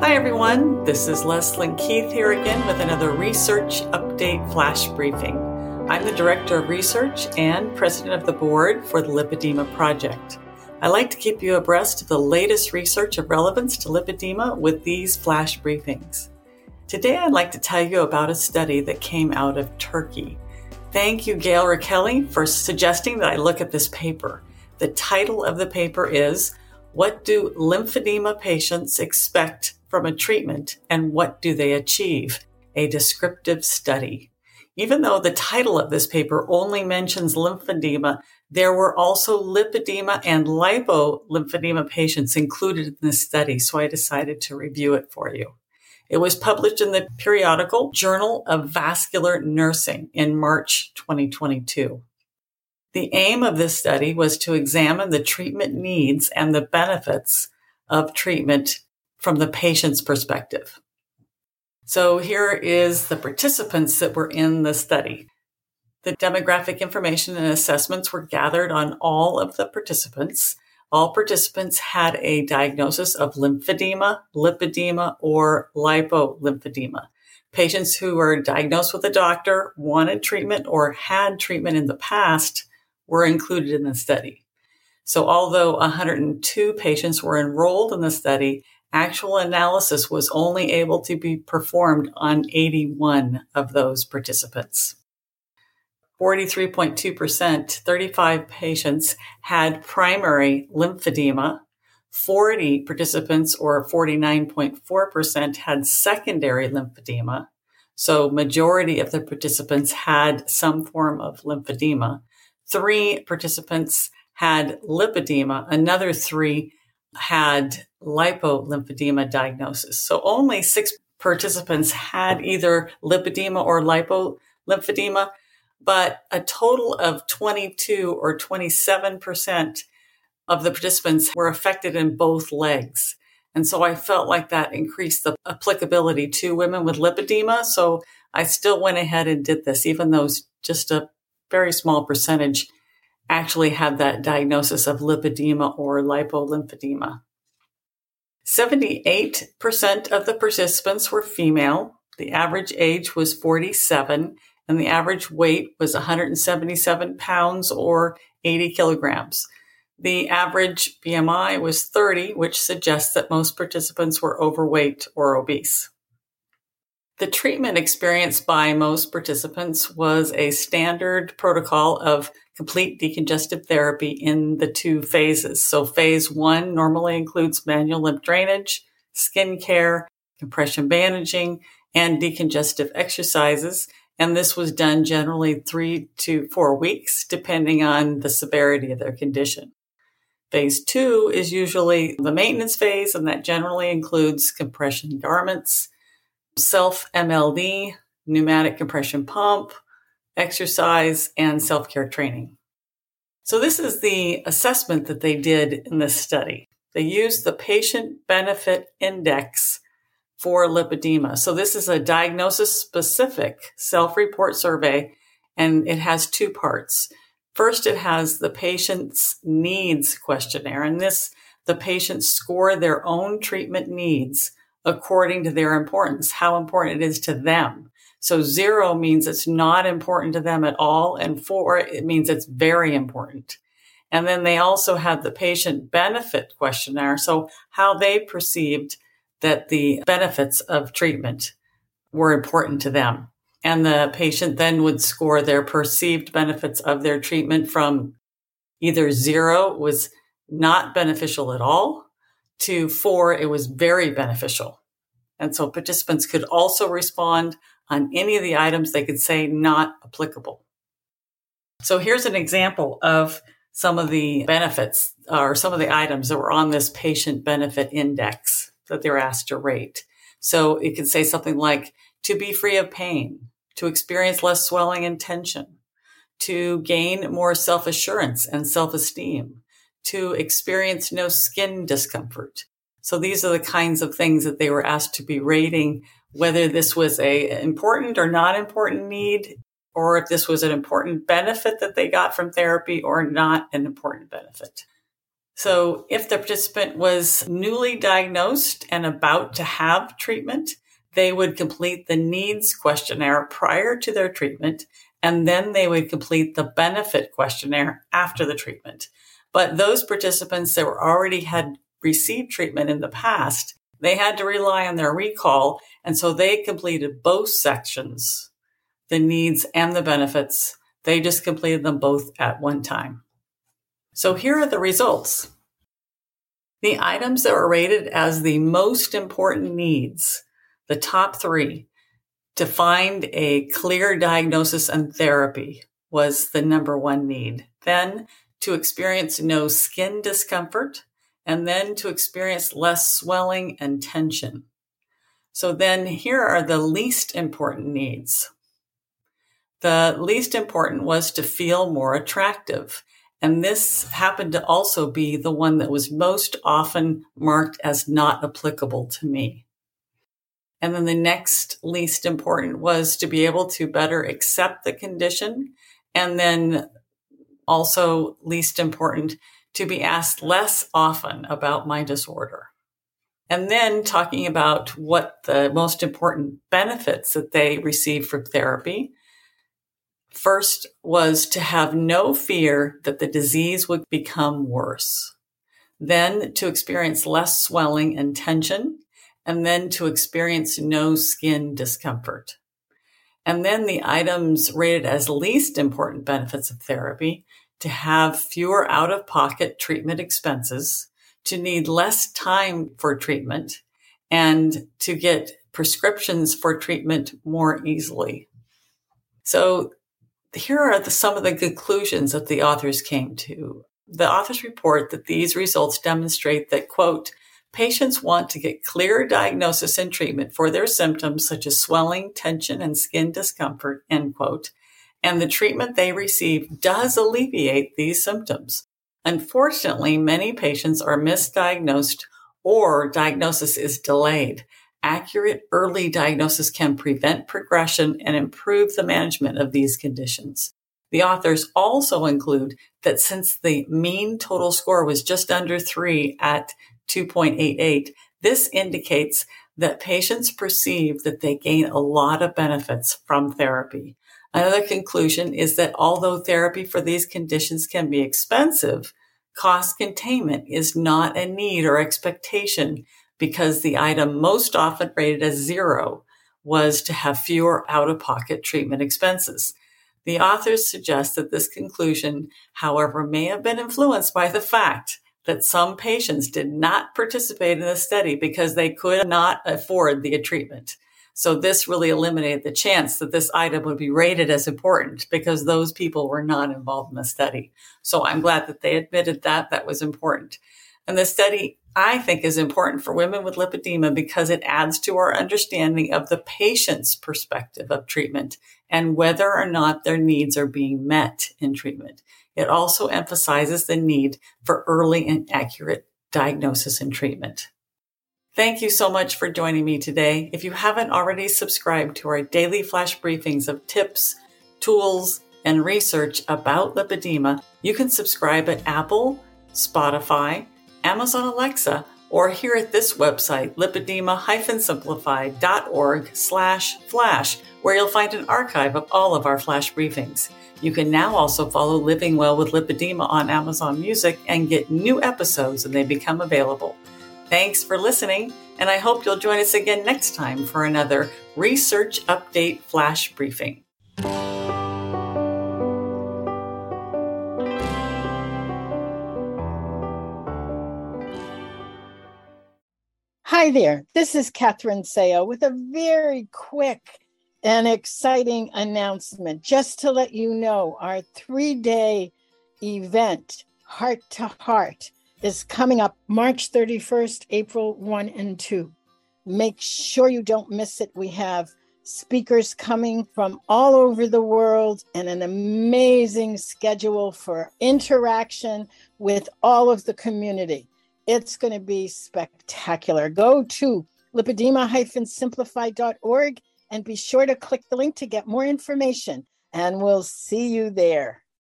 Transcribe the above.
Hi, everyone. This is Leslie Keith here again with another research update flash briefing. I'm the Director of Research and President of the Board for the Lipedema Project. I like to keep you abreast of the latest research of relevance to lipedema with these flash briefings. Today, I'd like to tell you about a study that came out of Turkey. Thank you, Gail Rakelli, for suggesting that I look at this paper. The title of the paper is What Do Lymphedema Patients Expect from a Treatment and What Do They Achieve? A Descriptive Study. Even though the title of this paper only mentions lymphedema, there were also lipedema and lipolymphedema patients included in this study, so I decided to review it for you. It was published in the periodical Journal of Vascular Nursing in March 2022. The aim of this study was to examine the treatment needs and the benefits of treatment from the patient's perspective. So here is the participants that were in the study. The demographic information and assessments were gathered on all of the participants. All participants had a diagnosis of lymphedema, lipedema, or lipolymphedema. Patients who were diagnosed with a doctor, wanted treatment, or had treatment in the past were included in the study. So although 102 patients were enrolled in the study, actual analysis was only able to be performed on 81 of those participants. 43.2%, 35 patients had primary lymphedema. 40 participants or 49.4% had secondary lymphedema. So majority of the participants had some form of lymphedema. Three participants had lipedema. Another three had lipolymphedema diagnosis. So only six participants had either lipedema or lipolymphedema, but a total of 22 or 27% of the participants were affected in both legs. And so I felt like that increased the applicability to women with lipedema. So I still went ahead and did this, even though just a very small percentage actually had that diagnosis of lipedema or lipolymphedema. 78% of the participants were female. The average age was 47 and the average weight was 177 pounds or 80 kilograms. The average BMI was 30, which suggests that most participants were overweight or obese. The treatment experienced by most participants was a standard protocol of complete decongestive therapy in the two phases. So phase one normally includes manual lymph drainage, skin care, compression bandaging, and decongestive exercises. And this was done generally three to four weeks, depending on the severity of their condition. Phase two is usually the maintenance phase, and that generally includes compression garments, self MLD, pneumatic compression pump, exercise, and self care training. So, this is the assessment that they did in this study. They used the patient benefit index for lipedema. So, this is a diagnosis specific self report survey, and it has two parts. First, it has the patient's needs questionnaire, and this the patients score their own treatment needs according to their importance, how important it is to them. So zero means it's not important to them at all. And four, it means it's very important. And then they also had the patient benefit questionnaire. So how they perceived that the benefits of treatment were important to them. And the patient then would score their perceived benefits of their treatment from either zero was not beneficial at all to four, it was very beneficial. And so participants could also respond on any of the items they could say not applicable. So here's an example of some of the benefits or some of the items that were on this patient benefit index that they were asked to rate. So it could say something like to be free of pain, to experience less swelling and tension, to gain more self assurance and self esteem, to experience no skin discomfort. So these are the kinds of things that they were asked to be rating whether this was a important or not important need or if this was an important benefit that they got from therapy or not an important benefit. So if the participant was newly diagnosed and about to have treatment, they would complete the needs questionnaire prior to their treatment, and then they would complete the benefit questionnaire after the treatment. But those participants that were already had received treatment in the past, they had to rely on their recall. And so they completed both sections, the needs and the benefits. They just completed them both at one time. So here are the results. The items that were rated as the most important needs, the top three, to find a clear diagnosis and therapy was the number one need. Then to experience no skin discomfort, and then to experience less swelling and tension. So then here are the least important needs. The least important was to feel more attractive. And this happened to also be the one that was most often marked as not applicable to me. And then the next least important was to be able to better accept the condition. And then also least important to be asked less often about my disorder. And then talking about what the most important benefits that they receive from therapy First was to have no fear that the disease would become worse. Then to experience less swelling and tension. And then to experience no skin discomfort. And then the items rated as least important benefits of therapy to have fewer out of pocket treatment expenses, to need less time for treatment, and to get prescriptions for treatment more easily. So here are the, some of the conclusions that the authors came to. The authors report that these results demonstrate that, quote, patients want to get clear diagnosis and treatment for their symptoms such as swelling, tension, and skin discomfort, end quote. And the treatment they receive does alleviate these symptoms. Unfortunately, many patients are misdiagnosed or diagnosis is delayed accurate early diagnosis can prevent progression and improve the management of these conditions. The authors also include that since the mean total score was just under three at 2.88, this indicates that patients perceive that they gain a lot of benefits from therapy. Another conclusion is that although therapy for these conditions can be expensive, cost containment is not a need or expectation because the item most often rated as zero was to have fewer out of pocket treatment expenses. The authors suggest that this conclusion, however, may have been influenced by the fact that some patients did not participate in the study because they could not afford the treatment. So this really eliminated the chance that this item would be rated as important because those people were not involved in the study. So I'm glad that they admitted that that was important. And the study I think is important for women with lipedema because it adds to our understanding of the patient's perspective of treatment and whether or not their needs are being met in treatment. It also emphasizes the need for early and accurate diagnosis and treatment. Thank you so much for joining me today. If you haven't already subscribed to our daily flash briefings of tips, tools, and research about lipedema, you can subscribe at Apple, Spotify, Amazon Alexa, or here at this website, lipedema-simplified.org slash flash, where you'll find an archive of all of our flash briefings. You can now also follow Living Well with Lipedema on Amazon Music and get new episodes when they become available. Thanks for listening, and I hope you'll join us again next time for another Research Update Flash Briefing. Hi there. This is Catherine Seo with a very quick and exciting announcement. Just to let you know, our three day event, Heart to Heart, is coming up March 31st, April 1 and 2. Make sure you don't miss it. We have speakers coming from all over the world and an amazing schedule for interaction with all of the community. It's going to be spectacular. Go to lipedema-simplified.org and be sure to click the link to get more information. And we'll see you there.